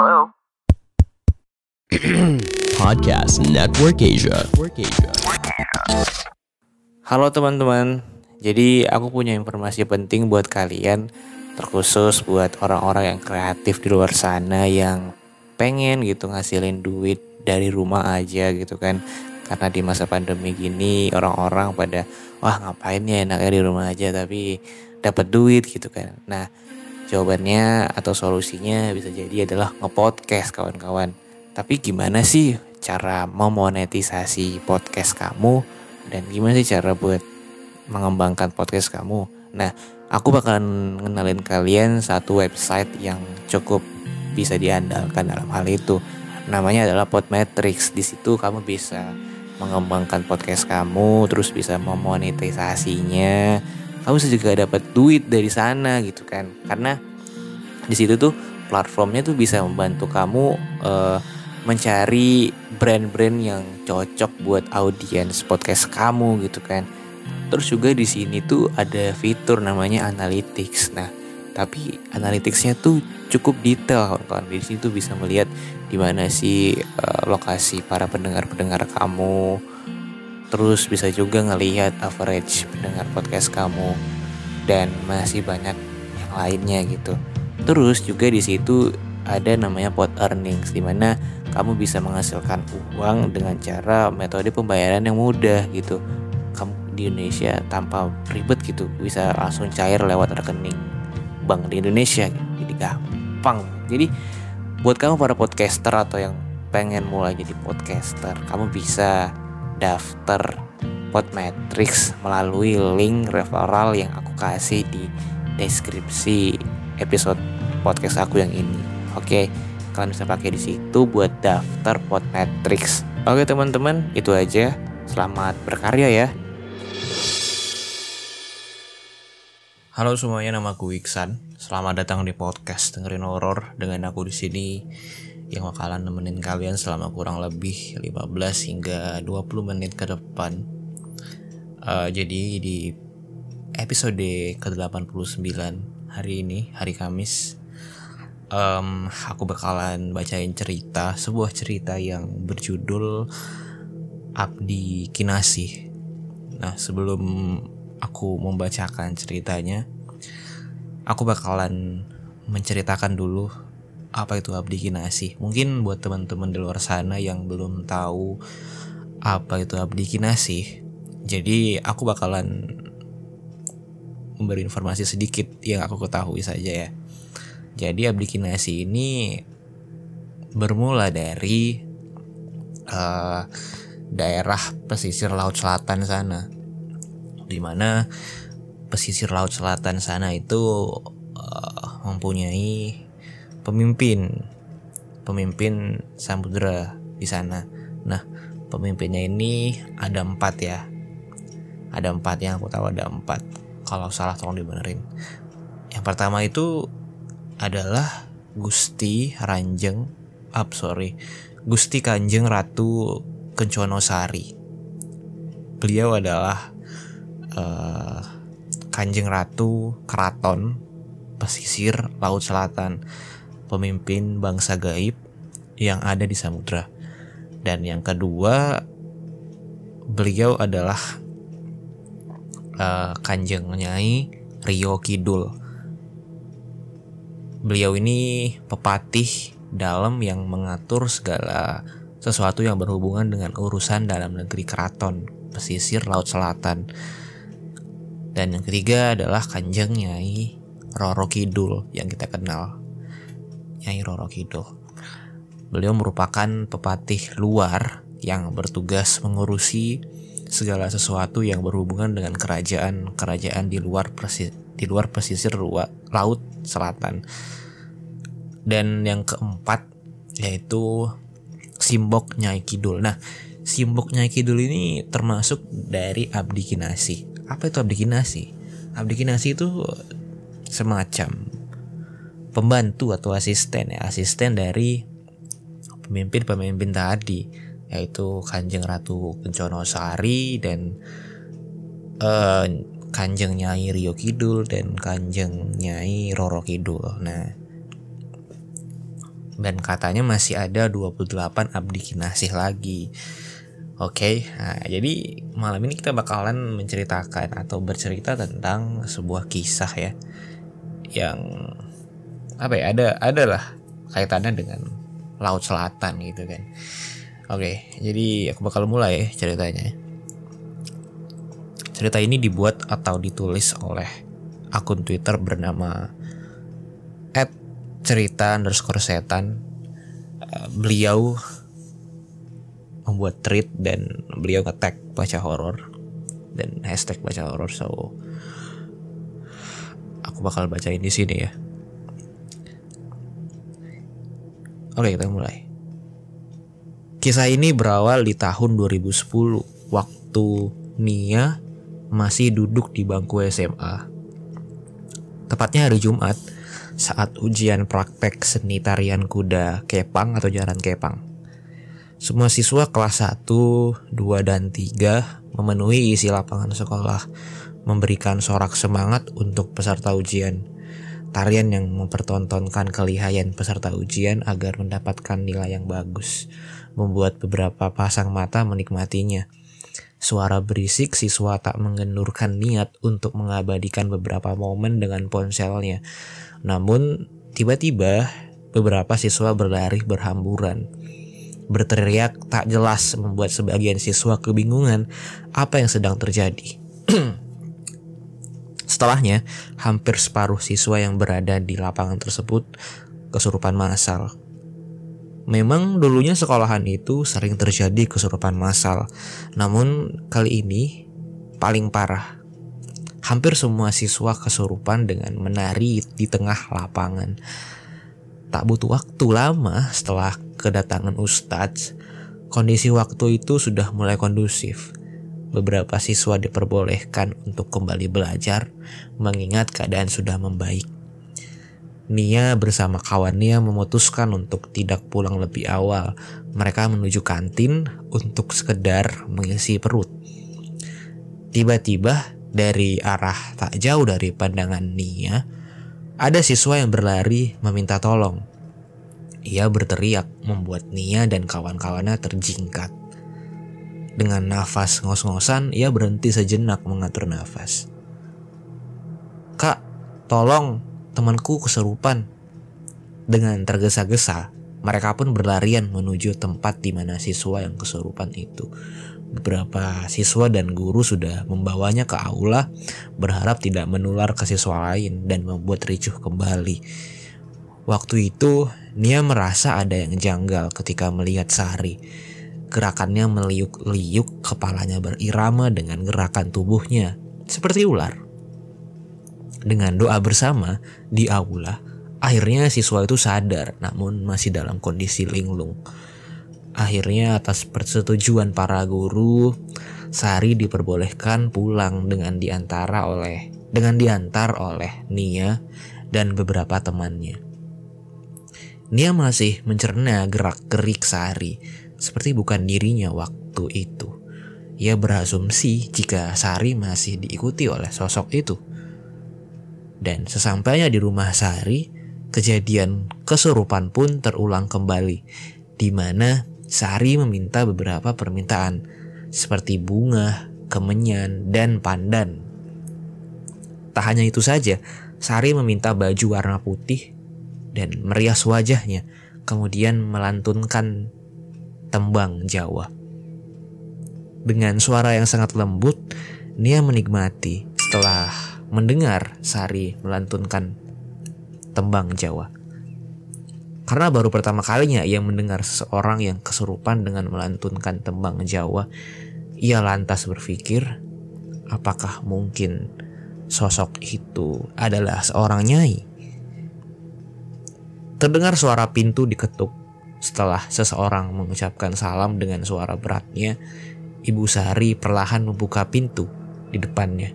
Hello. Podcast Network Asia. Halo teman-teman, jadi aku punya informasi penting buat kalian Terkhusus buat orang-orang yang kreatif di luar sana yang pengen gitu ngasilin duit dari rumah aja gitu kan Karena di masa pandemi gini orang-orang pada wah ngapain ya enaknya di rumah aja tapi dapat duit gitu kan Nah jawabannya atau solusinya bisa jadi adalah ngepodcast kawan-kawan Tapi gimana sih cara memonetisasi podcast kamu dan gimana sih cara buat mengembangkan podcast kamu. Nah, aku bakalan ngenalin kalian satu website yang cukup bisa diandalkan dalam hal itu. Namanya adalah Podmetrics. Di situ kamu bisa mengembangkan podcast kamu, terus bisa memonetisasinya. Kamu bisa juga dapat duit dari sana gitu kan. Karena di situ tuh platformnya tuh bisa membantu kamu uh, mencari brand-brand yang cocok buat audiens podcast kamu gitu kan. Terus juga di sini tuh ada fitur namanya analytics. Nah, tapi analyticsnya tuh cukup detail kawan-kawan. Di situ bisa melihat di mana sih uh, lokasi para pendengar-pendengar kamu. Terus bisa juga ngelihat average pendengar podcast kamu dan masih banyak yang lainnya gitu. Terus juga di situ ada namanya pot earnings di mana kamu bisa menghasilkan uang dengan cara metode pembayaran yang mudah gitu. Kamu di Indonesia tanpa ribet gitu bisa langsung cair lewat rekening bank di Indonesia gitu. Jadi gampang. Jadi buat kamu para podcaster atau yang pengen mulai jadi podcaster, kamu bisa daftar Podmetrics melalui link referral yang aku kasih di deskripsi episode podcast aku yang ini. Oke, kalian bisa pakai di situ buat daftar Podmetrics. Oke teman-teman, itu aja. Selamat berkarya ya. Halo semuanya, nama aku Iksan. Selamat datang di podcast dengerin horor dengan aku di sini yang bakalan nemenin kalian selama kurang lebih 15 hingga 20 menit ke depan. Uh, jadi di episode ke-89 hari ini, hari Kamis, um, aku bakalan bacain cerita, sebuah cerita yang berjudul Abdi Kinasih. Nah, sebelum aku membacakan ceritanya, aku bakalan menceritakan dulu apa itu abdi. Mungkin buat teman-teman di luar sana yang belum tahu apa itu abdi. Jadi aku bakalan memberi informasi sedikit yang aku ketahui saja ya. Jadi abdi ini bermula dari uh, daerah pesisir laut selatan sana di mana pesisir laut selatan sana itu uh, mempunyai pemimpin pemimpin samudera di sana. Nah, pemimpinnya ini ada empat ya. Ada empat yang aku tahu ada empat. Kalau salah tolong dibenerin. Yang pertama itu adalah Gusti Ranjeng, up sorry, Gusti Kanjeng Ratu Kenconosari. Beliau adalah uh, Kanjeng Ratu Keraton Pesisir Laut Selatan pemimpin bangsa gaib yang ada di samudra. Dan yang kedua, beliau adalah uh, Kanjeng Nyai Rio Kidul. Beliau ini pepatih dalam yang mengatur segala sesuatu yang berhubungan dengan urusan dalam negeri keraton pesisir laut selatan. Dan yang ketiga adalah Kanjeng Nyai Roro Kidul yang kita kenal Nyai Roro Kidul. Beliau merupakan pepatih luar yang bertugas mengurusi segala sesuatu yang berhubungan dengan kerajaan-kerajaan di luar persis, di luar pesisir laut selatan. Dan yang keempat yaitu Simbok Nyai Kidul. Nah, Simbok Nyai Kidul ini termasuk dari Abdi Kinasi. Apa itu Abdi Kinasi? Abdi Kinasi itu semacam pembantu atau asisten ya asisten dari pemimpin-pemimpin tadi yaitu Kanjeng Ratu Kencono Sari dan uh, Kanjeng Nyai Rio Kidul dan Kanjeng Nyai Roro Kidul. Nah, Dan katanya masih ada 28 abdi kinasih lagi. Oke, nah, jadi malam ini kita bakalan menceritakan atau bercerita tentang sebuah kisah ya yang apa ya ada adalah kaitannya dengan laut selatan gitu kan. Oke, jadi aku bakal mulai ya ceritanya. Cerita ini dibuat atau ditulis oleh akun Twitter bernama cerita underscore setan. Uh, beliau membuat tweet dan beliau nge-tag baca horor dan hashtag baca horor so aku bakal bacain di sini ya. Oke, kita mulai. Kisah ini berawal di tahun 2010 waktu Nia masih duduk di bangku SMA. Tepatnya hari Jumat saat ujian praktek seni tarian kuda kepang atau jalan kepang. Semua siswa kelas 1, 2, dan 3 memenuhi isi lapangan sekolah, memberikan sorak semangat untuk peserta ujian. Tarian yang mempertontonkan kelihayan peserta ujian agar mendapatkan nilai yang bagus, membuat beberapa pasang mata menikmatinya Suara berisik siswa tak mengendurkan niat untuk mengabadikan beberapa momen dengan ponselnya. Namun, tiba-tiba beberapa siswa berlari berhamburan. Berteriak tak jelas membuat sebagian siswa kebingungan apa yang sedang terjadi. Setelahnya, hampir separuh siswa yang berada di lapangan tersebut kesurupan massal. Memang dulunya sekolahan itu sering terjadi kesurupan massal, namun kali ini paling parah. Hampir semua siswa kesurupan dengan menari di tengah lapangan. Tak butuh waktu lama setelah kedatangan Ustadz, kondisi waktu itu sudah mulai kondusif. Beberapa siswa diperbolehkan untuk kembali belajar, mengingat keadaan sudah membaik. Nia bersama kawannya memutuskan untuk tidak pulang lebih awal. Mereka menuju kantin untuk sekedar mengisi perut. Tiba-tiba dari arah tak jauh dari pandangan Nia, ada siswa yang berlari meminta tolong. Ia berteriak membuat Nia dan kawan-kawannya terjingkat. Dengan nafas ngos-ngosan, ia berhenti sejenak mengatur nafas. Kak, tolong, temanku keserupan. Dengan tergesa-gesa, mereka pun berlarian menuju tempat di mana siswa yang kesurupan itu. Beberapa siswa dan guru sudah membawanya ke aula, berharap tidak menular ke siswa lain dan membuat ricuh kembali. Waktu itu, Nia merasa ada yang janggal ketika melihat Sari. Gerakannya meliuk-liuk, kepalanya berirama dengan gerakan tubuhnya, seperti ular. Dengan doa bersama di aula, akhirnya siswa itu sadar namun masih dalam kondisi linglung. Akhirnya atas persetujuan para guru, Sari diperbolehkan pulang dengan di antara oleh dengan diantar oleh Nia dan beberapa temannya. Nia masih mencerna gerak-gerik Sari seperti bukan dirinya waktu itu. Ia berasumsi jika Sari masih diikuti oleh sosok itu. Dan sesampainya di rumah Sari, kejadian kesurupan pun terulang kembali, di mana Sari meminta beberapa permintaan, seperti bunga, kemenyan, dan pandan. Tak hanya itu saja, Sari meminta baju warna putih dan merias wajahnya, kemudian melantunkan tembang Jawa. Dengan suara yang sangat lembut, Nia menikmati setelah mendengar Sari melantunkan tembang Jawa. Karena baru pertama kalinya ia mendengar seseorang yang kesurupan dengan melantunkan tembang Jawa, ia lantas berpikir, apakah mungkin sosok itu adalah seorang nyai? Terdengar suara pintu diketuk. Setelah seseorang mengucapkan salam dengan suara beratnya, Ibu Sari perlahan membuka pintu di depannya.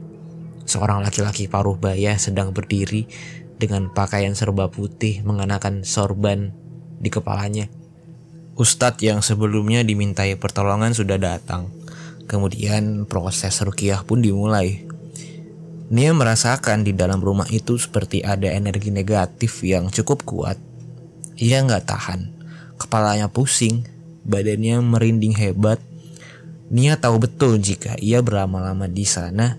Seorang laki-laki paruh baya sedang berdiri dengan pakaian serba putih mengenakan sorban di kepalanya. Ustadz yang sebelumnya dimintai pertolongan sudah datang. Kemudian proses rukiah pun dimulai. Nia merasakan di dalam rumah itu seperti ada energi negatif yang cukup kuat. Ia nggak tahan. Kepalanya pusing, badannya merinding hebat. Nia tahu betul jika ia berlama-lama di sana,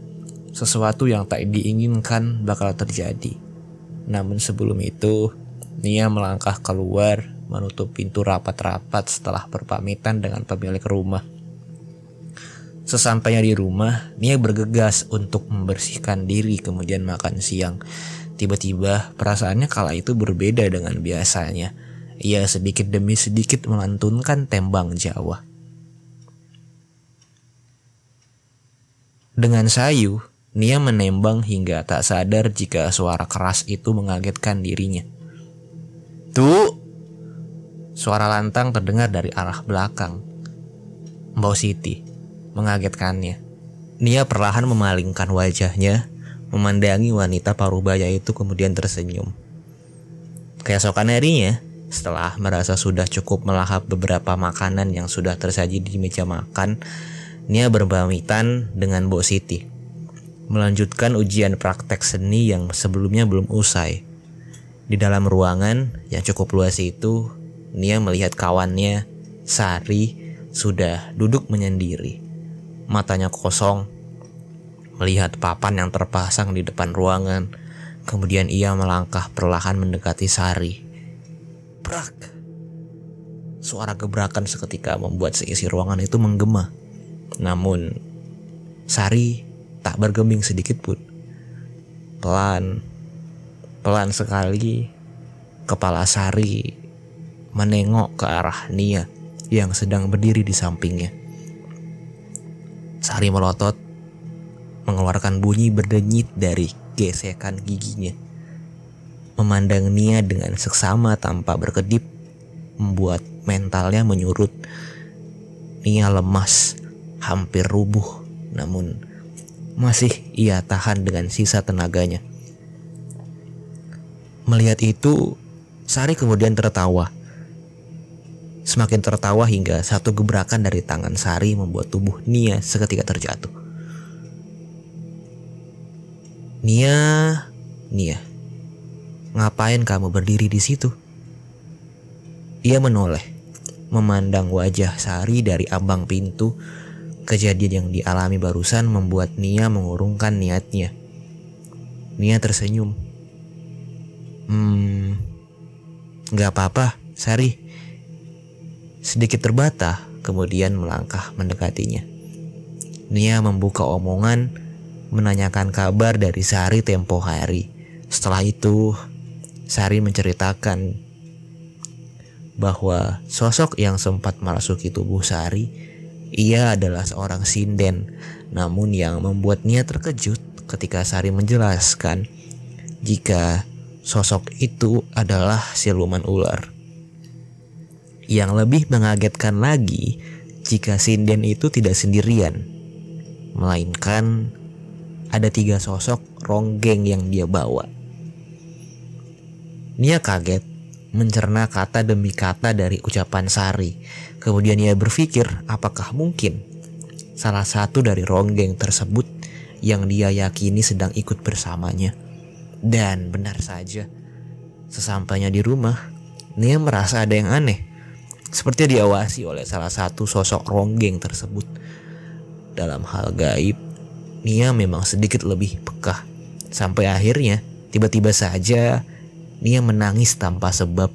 sesuatu yang tak diinginkan bakal terjadi. Namun sebelum itu, Nia melangkah keluar, menutup pintu rapat-rapat setelah berpamitan dengan pemilik rumah. Sesampainya di rumah, Nia bergegas untuk membersihkan diri kemudian makan siang. Tiba-tiba perasaannya kala itu berbeda dengan biasanya. Ia sedikit demi sedikit melantunkan tembang Jawa. Dengan sayu, Nia menembang hingga tak sadar jika suara keras itu mengagetkan dirinya. Tuh! Suara lantang terdengar dari arah belakang. Mbak Siti mengagetkannya. Nia perlahan memalingkan wajahnya, memandangi wanita parubaya itu kemudian tersenyum. Keesokan harinya, setelah merasa sudah cukup melahap beberapa makanan yang sudah tersaji di meja makan, Nia berpamitan dengan Mbok Siti. Melanjutkan ujian praktek seni yang sebelumnya belum usai. Di dalam ruangan yang cukup luas itu, Nia melihat kawannya, Sari, sudah duduk menyendiri matanya kosong, melihat papan yang terpasang di depan ruangan. Kemudian ia melangkah perlahan mendekati Sari. Brak! Suara gebrakan seketika membuat seisi ruangan itu menggema. Namun, Sari tak bergeming sedikit pun. Pelan, pelan sekali, kepala Sari menengok ke arah Nia yang sedang berdiri di sampingnya. Sari melotot, mengeluarkan bunyi berdenyit dari gesekan giginya. Memandang Nia dengan seksama tanpa berkedip, membuat mentalnya menyurut. Nia lemas, hampir rubuh, namun masih ia tahan dengan sisa tenaganya. Melihat itu, Sari kemudian tertawa Semakin tertawa hingga satu gebrakan dari tangan Sari membuat tubuh Nia seketika terjatuh. Nia, Nia, ngapain kamu berdiri di situ? Ia menoleh, memandang wajah Sari dari ambang pintu. Kejadian yang dialami barusan membuat Nia mengurungkan niatnya. Nia tersenyum. Hmm, gak apa-apa, Sari. Sedikit terbata, kemudian melangkah mendekatinya. Nia membuka omongan, menanyakan kabar dari Sari tempo hari. Setelah itu, Sari menceritakan bahwa sosok yang sempat merasuki tubuh Sari, ia adalah seorang sinden, namun yang membuat Nia terkejut ketika Sari menjelaskan jika sosok itu adalah siluman ular. Yang lebih mengagetkan lagi jika sinden itu tidak sendirian, melainkan ada tiga sosok ronggeng yang dia bawa. Nia kaget mencerna kata demi kata dari ucapan Sari. Kemudian ia berpikir apakah mungkin salah satu dari ronggeng tersebut yang dia yakini sedang ikut bersamanya. Dan benar saja, sesampainya di rumah, Nia merasa ada yang aneh. Seperti diawasi oleh salah satu sosok ronggeng tersebut. Dalam hal gaib, Nia memang sedikit lebih peka. Sampai akhirnya, tiba-tiba saja Nia menangis tanpa sebab.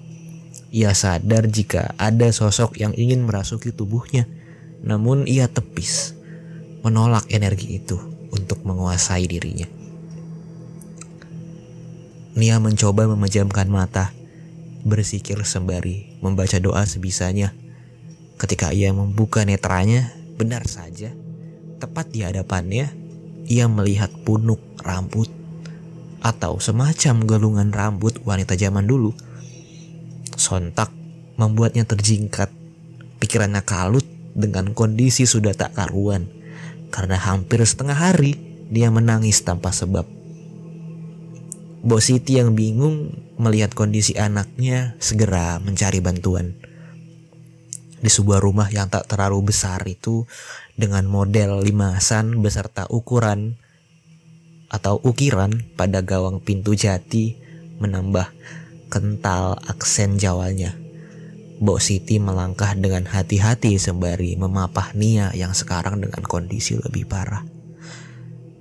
Ia sadar jika ada sosok yang ingin merasuki tubuhnya. Namun ia tepis, menolak energi itu untuk menguasai dirinya. Nia mencoba memejamkan mata, bersikir sembari membaca doa sebisanya. Ketika ia membuka netranya, benar saja, tepat di hadapannya, ia melihat punuk rambut atau semacam gelungan rambut wanita zaman dulu. Sontak membuatnya terjingkat. Pikirannya kalut dengan kondisi sudah tak karuan. Karena hampir setengah hari dia menangis tanpa sebab. Bos Siti yang bingung melihat kondisi anaknya segera mencari bantuan. Di sebuah rumah yang tak terlalu besar itu dengan model limasan beserta ukuran atau ukiran pada gawang pintu jati menambah kental aksen Jawanya. Mbok Siti melangkah dengan hati-hati sembari memapah Nia yang sekarang dengan kondisi lebih parah.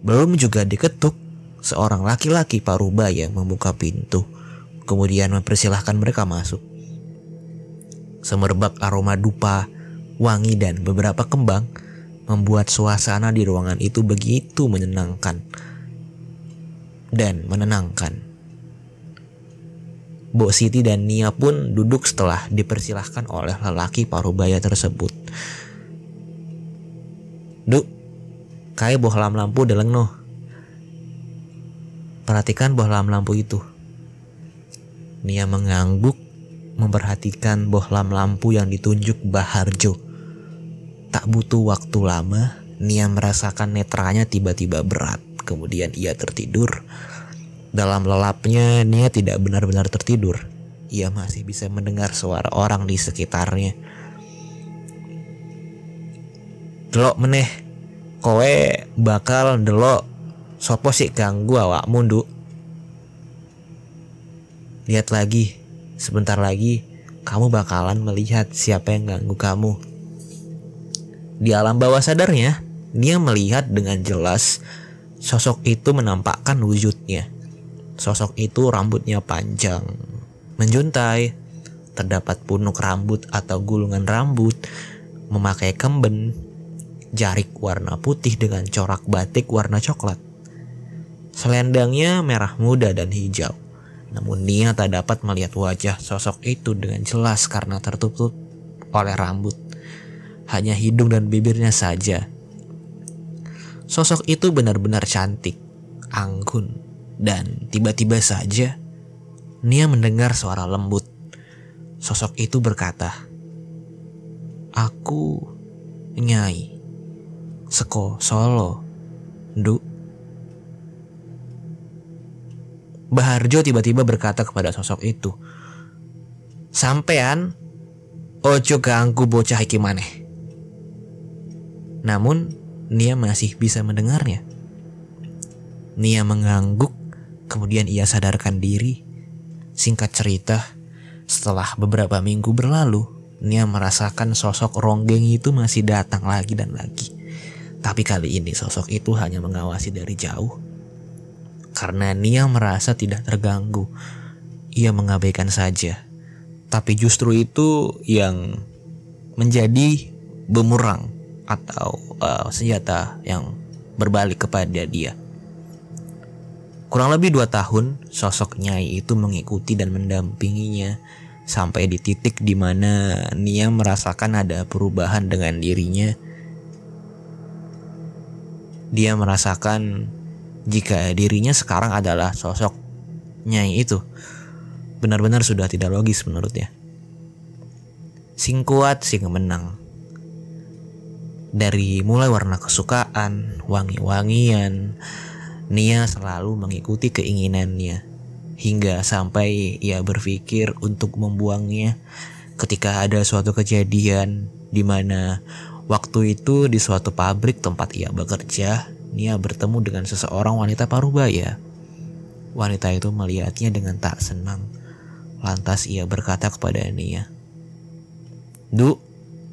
Belum juga diketuk, seorang laki-laki parubaya membuka pintu, kemudian mempersilahkan mereka masuk. Semerbak aroma dupa, wangi dan beberapa kembang membuat suasana di ruangan itu begitu menyenangkan dan menenangkan. Bo Siti dan Nia pun duduk setelah dipersilahkan oleh lelaki parubaya tersebut. Duk, kayak bohlam lampu deleng no. Perhatikan bohlam lampu itu. Nia mengangguk memperhatikan bohlam lampu yang ditunjuk Baharjo. Tak butuh waktu lama, Nia merasakan netranya tiba-tiba berat. Kemudian ia tertidur dalam lelapnya, Nia tidak benar-benar tertidur. Ia masih bisa mendengar suara orang di sekitarnya. Delok meneh, kowe bakal delok sopo sih ganggu awak mundu. Lihat lagi, sebentar lagi kamu bakalan melihat siapa yang ganggu kamu. Di alam bawah sadarnya, Nia melihat dengan jelas sosok itu menampakkan wujudnya. Sosok itu rambutnya panjang, menjuntai, terdapat punuk rambut atau gulungan rambut, memakai kemben, jarik warna putih dengan corak batik warna coklat. Selendangnya merah muda dan hijau. Namun Nia tak dapat melihat wajah sosok itu dengan jelas karena tertutup oleh rambut. Hanya hidung dan bibirnya saja. Sosok itu benar-benar cantik, anggun, dan tiba-tiba saja Nia mendengar suara lembut. Sosok itu berkata, Aku Nyai Seko Solo Du Baharjo tiba-tiba berkata kepada sosok itu Sampean Ojo ganggu bocah iki maneh Namun Nia masih bisa mendengarnya Nia mengangguk Kemudian ia sadarkan diri. Singkat cerita, setelah beberapa minggu berlalu, Nia merasakan sosok ronggeng itu masih datang lagi dan lagi. Tapi kali ini sosok itu hanya mengawasi dari jauh. Karena Nia merasa tidak terganggu, ia mengabaikan saja. Tapi justru itu yang menjadi bumerang atau uh, senjata yang berbalik kepada dia. Kurang lebih dua tahun, sosok Nyai itu mengikuti dan mendampinginya sampai di titik di mana Nia merasakan ada perubahan dengan dirinya. Dia merasakan jika dirinya sekarang adalah sosok Nyai itu. Benar-benar sudah tidak logis menurutnya. Sing kuat, sing menang. Dari mulai warna kesukaan, wangi-wangian, Nia selalu mengikuti keinginannya hingga sampai ia berpikir untuk membuangnya ketika ada suatu kejadian di mana waktu itu di suatu pabrik tempat ia bekerja, Nia bertemu dengan seseorang wanita parubaya. Wanita itu melihatnya dengan tak senang. Lantas ia berkata kepada Nia, "Du,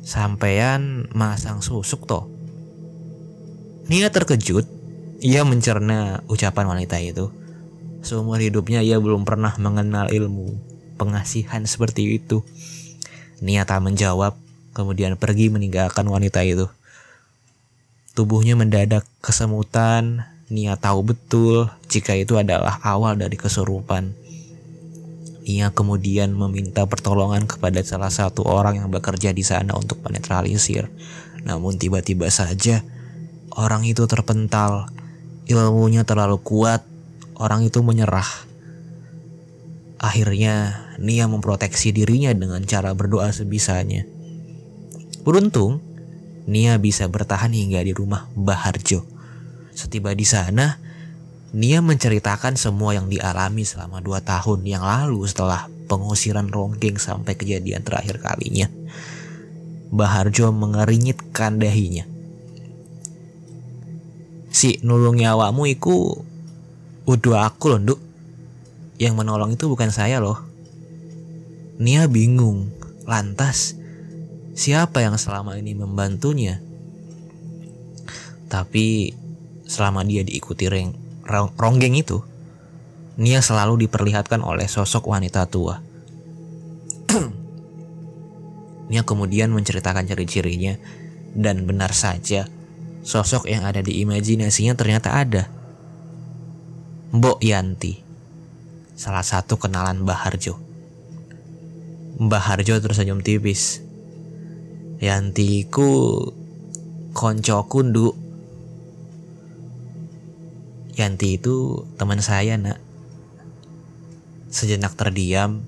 sampean masang susuk toh?" Nia terkejut ia mencerna ucapan wanita itu. Seumur hidupnya ia belum pernah mengenal ilmu pengasihan seperti itu. Nia tak menjawab, kemudian pergi meninggalkan wanita itu. Tubuhnya mendadak kesemutan, Nia tahu betul jika itu adalah awal dari kesurupan. Ia kemudian meminta pertolongan kepada salah satu orang yang bekerja di sana untuk menetralisir. Namun tiba-tiba saja orang itu terpental ilmunya terlalu kuat, orang itu menyerah. Akhirnya, Nia memproteksi dirinya dengan cara berdoa sebisanya. Beruntung, Nia bisa bertahan hingga di rumah Mbah Harjo. Setiba di sana, Nia menceritakan semua yang dialami selama dua tahun yang lalu setelah pengusiran Ronggeng sampai kejadian terakhir kalinya. Mbah Harjo mengerinyitkan dahinya si nulung awakmu iku udah aku loh nduk yang menolong itu bukan saya loh Nia bingung. Lantas, siapa yang selama ini membantunya? Tapi selama dia diikuti reng, ronggeng itu, Nia selalu diperlihatkan oleh sosok wanita tua. Nia kemudian menceritakan ciri-cirinya dan benar saja sosok yang ada di imajinasinya ternyata ada. Mbok Yanti, salah satu kenalan Mbah Harjo. Mbah Harjo tersenyum tipis. Yanti ku konco kundu. Yanti itu teman saya nak. Sejenak terdiam,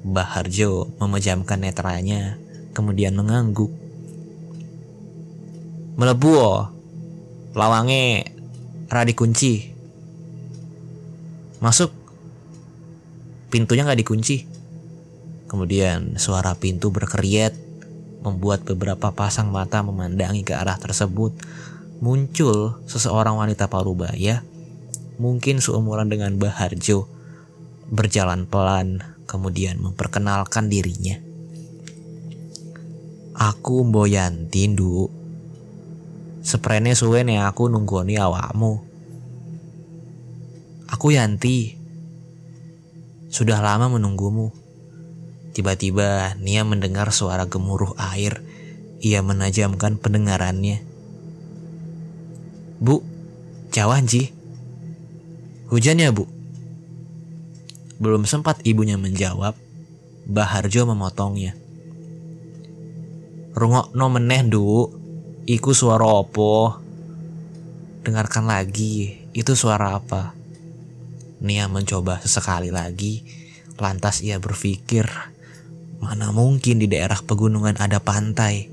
Mbah Harjo memejamkan netranya, kemudian mengangguk. Melebu oh. Lawange radi kunci. Masuk. Pintunya nggak dikunci. Kemudian suara pintu berkeriet membuat beberapa pasang mata memandangi ke arah tersebut. Muncul seseorang wanita parubaya, mungkin seumuran dengan Baharjo, berjalan pelan, kemudian memperkenalkan dirinya. Aku Mboyanti, Nduk. Seprene suwe nih aku nunggoni awakmu. Aku Yanti. Sudah lama menunggumu. Tiba-tiba Nia mendengar suara gemuruh air. Ia menajamkan pendengarannya. Bu, cawan Ji. Hujan ya bu? Belum sempat ibunya menjawab, Baharjo memotongnya. Rungok no meneh, Duk. Iku suara opo? Dengarkan lagi, itu suara apa? Nia mencoba sesekali lagi, lantas ia berpikir, mana mungkin di daerah pegunungan ada pantai.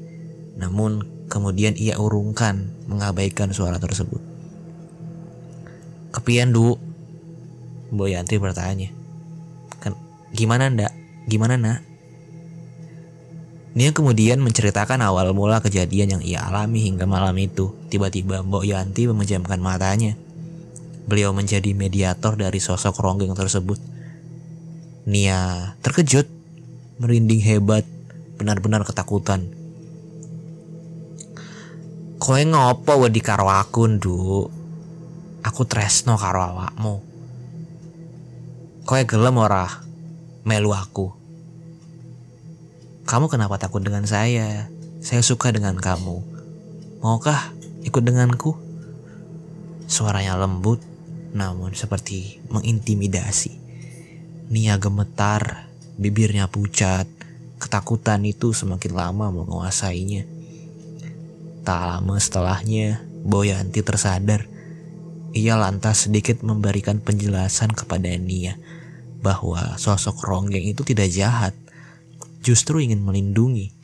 Namun kemudian ia urungkan mengabaikan suara tersebut. Kepian du? Boyanti bertanya. Gimana ndak? Gimana nak? Nia kemudian menceritakan awal mula kejadian yang ia alami hingga malam itu. Tiba-tiba Mbok Yanti memejamkan matanya. Beliau menjadi mediator dari sosok ronggeng tersebut. Nia terkejut, merinding hebat, benar-benar ketakutan. Koe ngopo wedi karo aku, Nduk? Aku tresno karo awakmu. Koe gelem ora melu aku? Kamu kenapa takut dengan saya? Saya suka dengan kamu. Maukah ikut denganku? Suaranya lembut, namun seperti mengintimidasi. Nia gemetar, bibirnya pucat. Ketakutan itu semakin lama menguasainya. Tak lama setelahnya, Boyanti tersadar. Ia lantas sedikit memberikan penjelasan kepada Nia bahwa sosok Ronggeng itu tidak jahat justru ingin melindungi.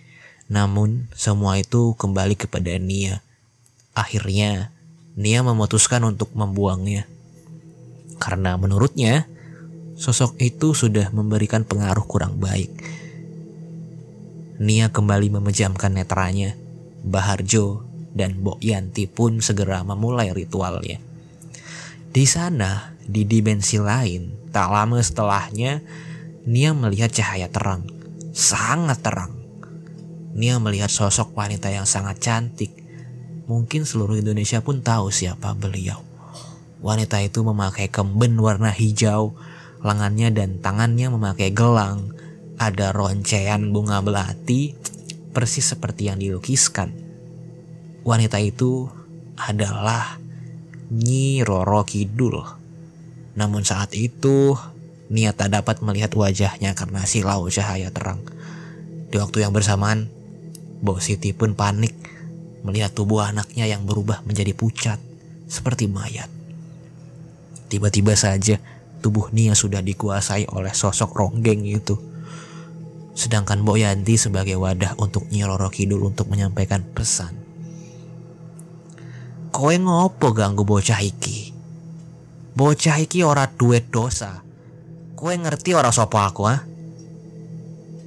Namun semua itu kembali kepada Nia. Akhirnya Nia memutuskan untuk membuangnya. Karena menurutnya sosok itu sudah memberikan pengaruh kurang baik. Nia kembali memejamkan netranya. Baharjo dan Bok Yanti pun segera memulai ritualnya. Di sana, di dimensi lain, tak lama setelahnya, Nia melihat cahaya terang sangat terang. Nia melihat sosok wanita yang sangat cantik. Mungkin seluruh Indonesia pun tahu siapa beliau. Wanita itu memakai kemben warna hijau, lengannya dan tangannya memakai gelang. Ada roncean bunga belati, persis seperti yang dilukiskan. Wanita itu adalah Nyi Roro Kidul. Namun saat itu Nia tak dapat melihat wajahnya karena silau cahaya terang. Di waktu yang bersamaan, Bo Siti pun panik melihat tubuh anaknya yang berubah menjadi pucat seperti mayat. Tiba-tiba saja tubuh Nia sudah dikuasai oleh sosok ronggeng itu. Sedangkan Mbok Yanti sebagai wadah untuk Nyi Roro Kidul untuk menyampaikan pesan. Kowe ngopo ganggu bocah iki? Bocah iki ora duet dosa. Kue ngerti ora sopo aku ah?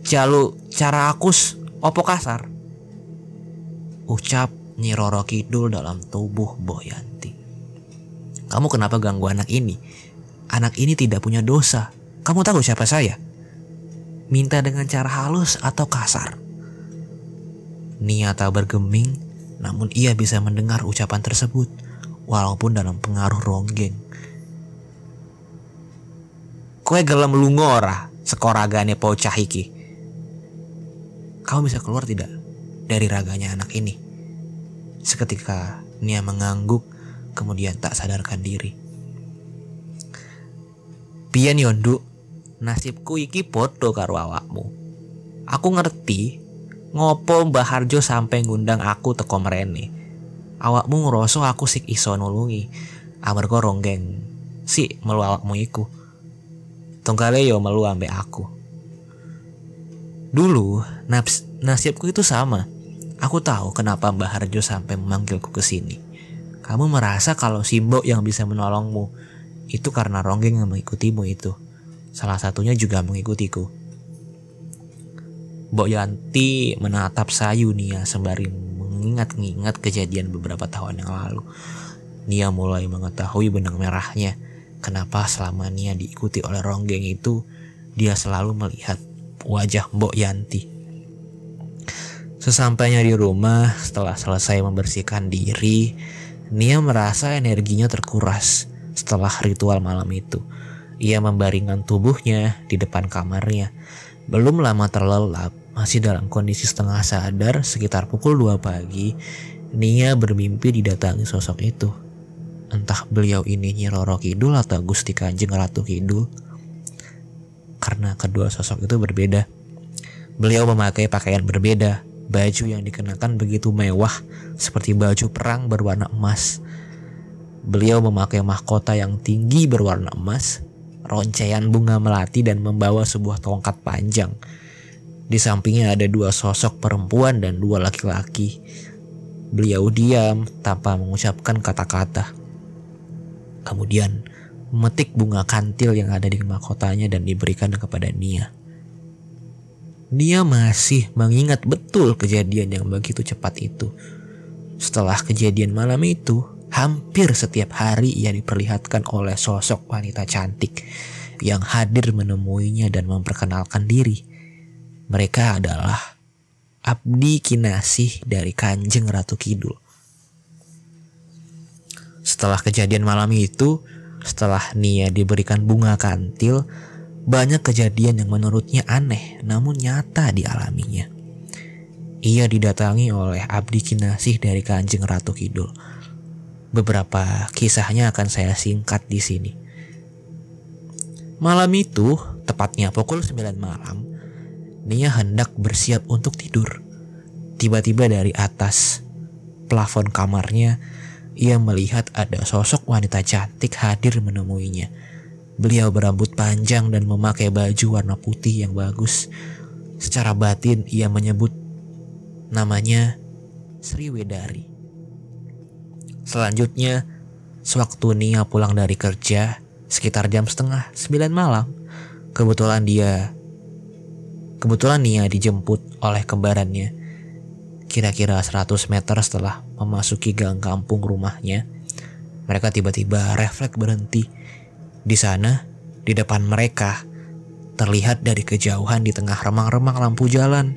Jalu cara akus opo kasar? Ucap Nyi Roro Kidul dalam tubuh Boyanti. Kamu kenapa ganggu anak ini? Anak ini tidak punya dosa. Kamu tahu siapa saya? Minta dengan cara halus atau kasar? Nia tak bergeming, namun ia bisa mendengar ucapan tersebut, walaupun dalam pengaruh ronggeng. Kue gelem lungo ora sekoragane bocah iki. Kamu bisa keluar tidak dari raganya anak ini? Seketika Nia mengangguk kemudian tak sadarkan diri. Pian yondu, nasibku iki podo karo awakmu. Aku ngerti ngopo Mbah Harjo sampai ngundang aku teko mrene. Awakmu ngerasa aku sik iso nulungi. Amarga ronggeng si melu awakmu iku. Yo melu ambek aku. Dulu naps, nasibku itu sama. Aku tahu kenapa Mbah Harjo sampai memanggilku ke sini. Kamu merasa kalau Simbo yang bisa menolongmu itu karena Ronggeng yang mengikutimu itu. Salah satunya juga mengikutiku. Mbok Yanti menatap Sayu Nia sembari mengingat-ingat kejadian beberapa tahun yang lalu. Nia mulai mengetahui benang merahnya kenapa selama Nia diikuti oleh Ronggeng itu dia selalu melihat wajah Mbok Yanti. Sesampainya di rumah, setelah selesai membersihkan diri, Nia merasa energinya terkuras setelah ritual malam itu. Ia membaringkan tubuhnya di depan kamarnya. Belum lama terlelap, masih dalam kondisi setengah sadar sekitar pukul 2 pagi, Nia bermimpi didatangi sosok itu. Entah beliau ini Nyi Roro Kidul atau Gusti Kanjeng Ratu Kidul. Karena kedua sosok itu berbeda. Beliau memakai pakaian berbeda. Baju yang dikenakan begitu mewah seperti baju perang berwarna emas. Beliau memakai mahkota yang tinggi berwarna emas, roncean bunga melati dan membawa sebuah tongkat panjang. Di sampingnya ada dua sosok perempuan dan dua laki-laki. Beliau diam tanpa mengucapkan kata-kata. Kemudian memetik bunga kantil yang ada di mahkotanya dan diberikan kepada Nia. Nia masih mengingat betul kejadian yang begitu cepat itu. Setelah kejadian malam itu, hampir setiap hari ia diperlihatkan oleh sosok wanita cantik yang hadir menemuinya dan memperkenalkan diri. Mereka adalah abdi kinasih dari Kanjeng Ratu Kidul. Setelah kejadian malam itu, setelah Nia diberikan bunga kantil, banyak kejadian yang menurutnya aneh namun nyata dialaminya. Ia didatangi oleh abdi kinasih dari Kanjeng Ratu Kidul. Beberapa kisahnya akan saya singkat di sini. Malam itu, tepatnya pukul 9 malam, Nia hendak bersiap untuk tidur. Tiba-tiba dari atas plafon kamarnya ia melihat ada sosok wanita cantik hadir menemuinya. Beliau berambut panjang dan memakai baju warna putih yang bagus. Secara batin ia menyebut namanya Sri Wedari. Selanjutnya, sewaktu Nia pulang dari kerja, sekitar jam setengah sembilan malam, kebetulan dia kebetulan Nia dijemput oleh kembarannya. Kira-kira 100 meter setelah memasuki gang kampung rumahnya, mereka tiba-tiba refleks berhenti. Di sana, di depan mereka, terlihat dari kejauhan di tengah remang-remang lampu jalan,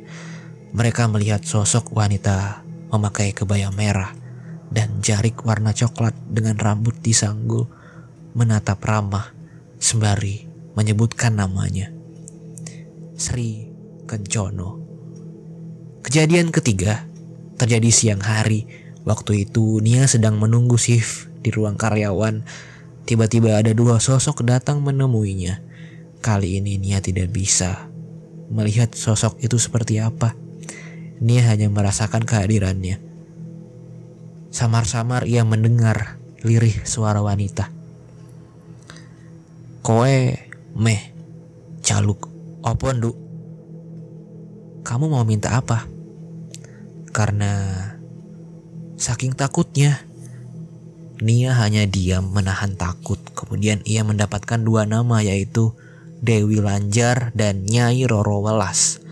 mereka melihat sosok wanita memakai kebaya merah dan jarik warna coklat dengan rambut disanggul menatap ramah sembari menyebutkan namanya. Sri Kencono. Kejadian ketiga terjadi siang hari. Waktu itu Nia sedang menunggu shift di ruang karyawan. Tiba-tiba ada dua sosok datang menemuinya. Kali ini Nia tidak bisa melihat sosok itu seperti apa. Nia hanya merasakan kehadirannya. Samar-samar ia mendengar lirih suara wanita. Koe meh caluk opo nduk kamu mau minta apa? Karena saking takutnya, Nia hanya diam menahan takut. Kemudian ia mendapatkan dua nama yaitu Dewi Lanjar dan Nyai Roro Welas.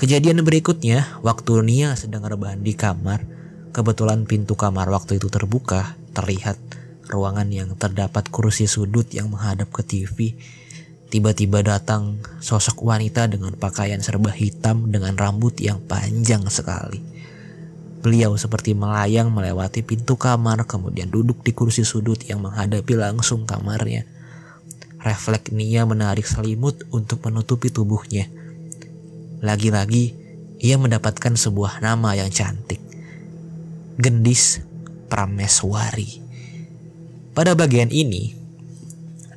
Kejadian berikutnya, waktu Nia sedang rebahan di kamar, kebetulan pintu kamar waktu itu terbuka, terlihat ruangan yang terdapat kursi sudut yang menghadap ke TV. tiba-tiba datang sosok wanita dengan pakaian serba hitam dengan rambut yang panjang sekali. Beliau seperti melayang melewati pintu kamar kemudian duduk di kursi sudut yang menghadapi langsung kamarnya. Refleks Nia menarik selimut untuk menutupi tubuhnya. Lagi-lagi ia mendapatkan sebuah nama yang cantik. Gendis Prameswari. Pada bagian ini,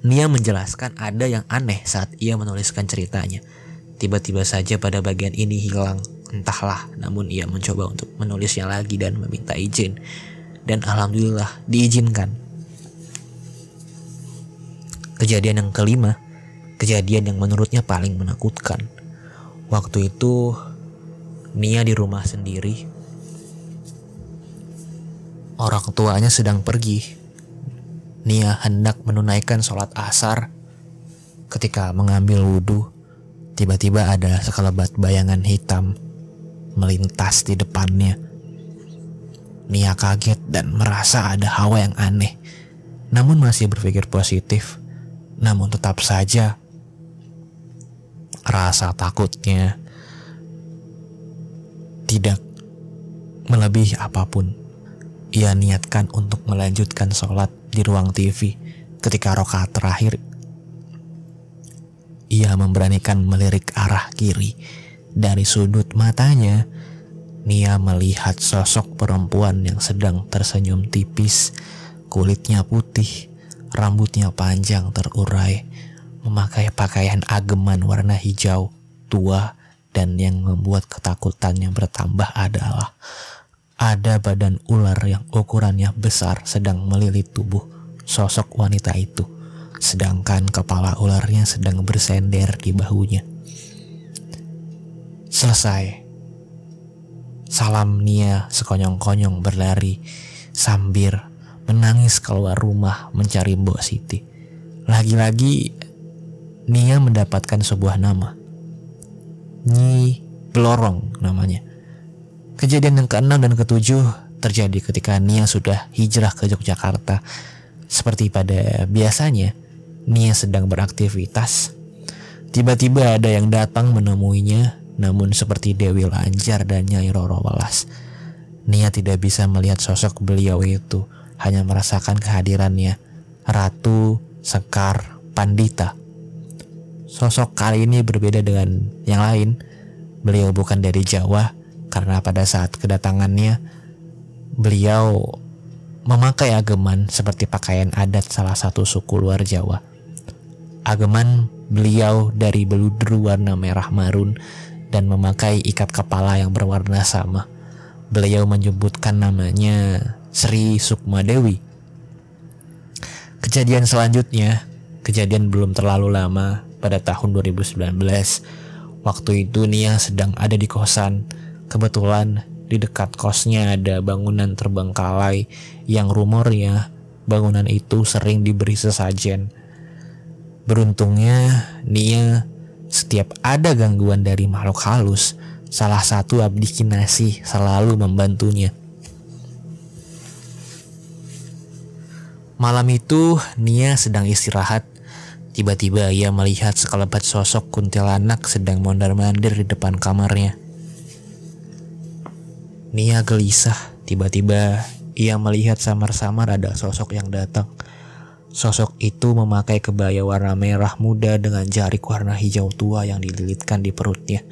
Nia menjelaskan ada yang aneh saat ia menuliskan ceritanya. Tiba-tiba saja pada bagian ini hilang. Entahlah namun ia mencoba untuk menulisnya lagi dan meminta izin. Dan alhamdulillah diizinkan. Kejadian yang kelima kejadian yang menurutnya paling menakutkan. Waktu itu Nia di rumah sendiri orang tuanya sedang pergi Nia hendak menunaikan sholat asar ketika mengambil wudhu tiba-tiba ada sekelebat bayangan hitam melintas di depannya. Nia kaget dan merasa ada hawa yang aneh, namun masih berpikir positif. Namun tetap saja rasa takutnya tidak melebihi apa pun. Ia niatkan untuk melanjutkan sholat di ruang TV ketika rokaat terakhir. Ia memberanikan melirik arah kiri dari sudut matanya, Nia melihat sosok perempuan yang sedang tersenyum tipis, kulitnya putih, rambutnya panjang terurai, memakai pakaian ageman warna hijau tua dan yang membuat ketakutannya bertambah adalah ada badan ular yang ukurannya besar sedang melilit tubuh sosok wanita itu, sedangkan kepala ularnya sedang bersender di bahunya. Selesai. Salam Nia sekonyong-konyong berlari sambil menangis keluar rumah mencari Mbok Siti. Lagi-lagi Nia mendapatkan sebuah nama. Nyi Blorong namanya. Kejadian yang keenam dan ketujuh terjadi ketika Nia sudah hijrah ke Yogyakarta. Seperti pada biasanya, Nia sedang beraktivitas. Tiba-tiba ada yang datang menemuinya namun seperti Dewi Lanjar dan Nyai Roro Welas, Nia tidak bisa melihat sosok beliau itu, hanya merasakan kehadirannya. Ratu Sekar Pandita. Sosok kali ini berbeda dengan yang lain. Beliau bukan dari Jawa, karena pada saat kedatangannya, beliau memakai ageman seperti pakaian adat salah satu suku luar Jawa. Ageman beliau dari beludru warna merah marun dan memakai ikat kepala yang berwarna sama. Beliau menyebutkan namanya Sri Sukma Dewi. Kejadian selanjutnya, kejadian belum terlalu lama pada tahun 2019. Waktu itu Nia sedang ada di kosan. Kebetulan di dekat kosnya ada bangunan terbengkalai yang rumornya bangunan itu sering diberi sesajen. Beruntungnya Nia setiap ada gangguan dari makhluk halus, salah satu abdi kinasih selalu membantunya. Malam itu, Nia sedang istirahat. Tiba-tiba ia melihat sekelebat sosok kuntilanak sedang mondar-mandir di depan kamarnya. Nia gelisah. Tiba-tiba ia melihat samar-samar ada sosok yang datang. Sosok itu memakai kebaya warna merah muda dengan jarik warna hijau tua yang dililitkan di perutnya.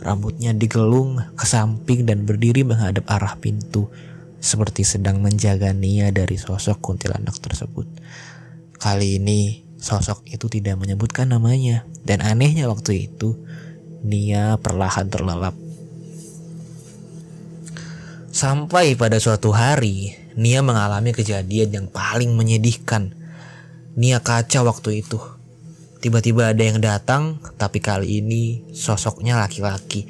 Rambutnya digelung ke samping dan berdiri menghadap arah pintu, seperti sedang menjaga Nia dari sosok kuntilanak tersebut. Kali ini, sosok itu tidak menyebutkan namanya, dan anehnya waktu itu, Nia perlahan terlelap. Sampai pada suatu hari, Nia mengalami kejadian yang paling menyedihkan Nia kaca waktu itu. Tiba-tiba ada yang datang, tapi kali ini sosoknya laki-laki.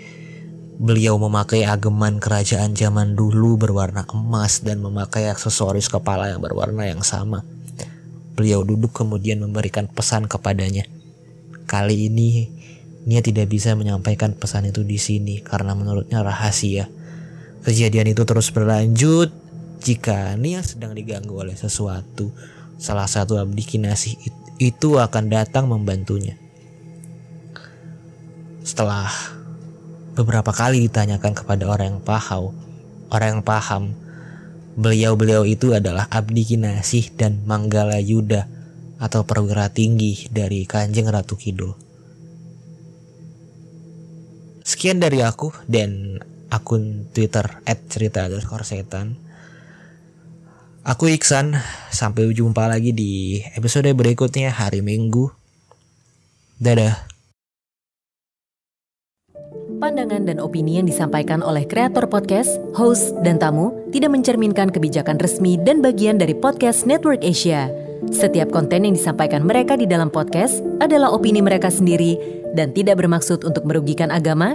Beliau memakai ageman kerajaan zaman dulu berwarna emas dan memakai aksesoris kepala yang berwarna yang sama. Beliau duduk kemudian memberikan pesan kepadanya. Kali ini Nia tidak bisa menyampaikan pesan itu di sini karena menurutnya rahasia. Kejadian itu terus berlanjut jika Nia sedang diganggu oleh sesuatu salah satu abdi kinasih itu akan datang membantunya. setelah beberapa kali ditanyakan kepada orang yang paham, orang yang paham, beliau-beliau itu adalah Abdi Kinasih dan Manggala Yuda atau perwira tinggi dari Kanjeng Ratu Kidul. Sekian dari aku dan akun Twitter @cerita_setan. Aku Iksan, sampai jumpa lagi di episode berikutnya hari Minggu. Dadah. Pandangan dan opini yang disampaikan oleh kreator podcast, host, dan tamu tidak mencerminkan kebijakan resmi dan bagian dari podcast Network Asia. Setiap konten yang disampaikan mereka di dalam podcast adalah opini mereka sendiri dan tidak bermaksud untuk merugikan agama,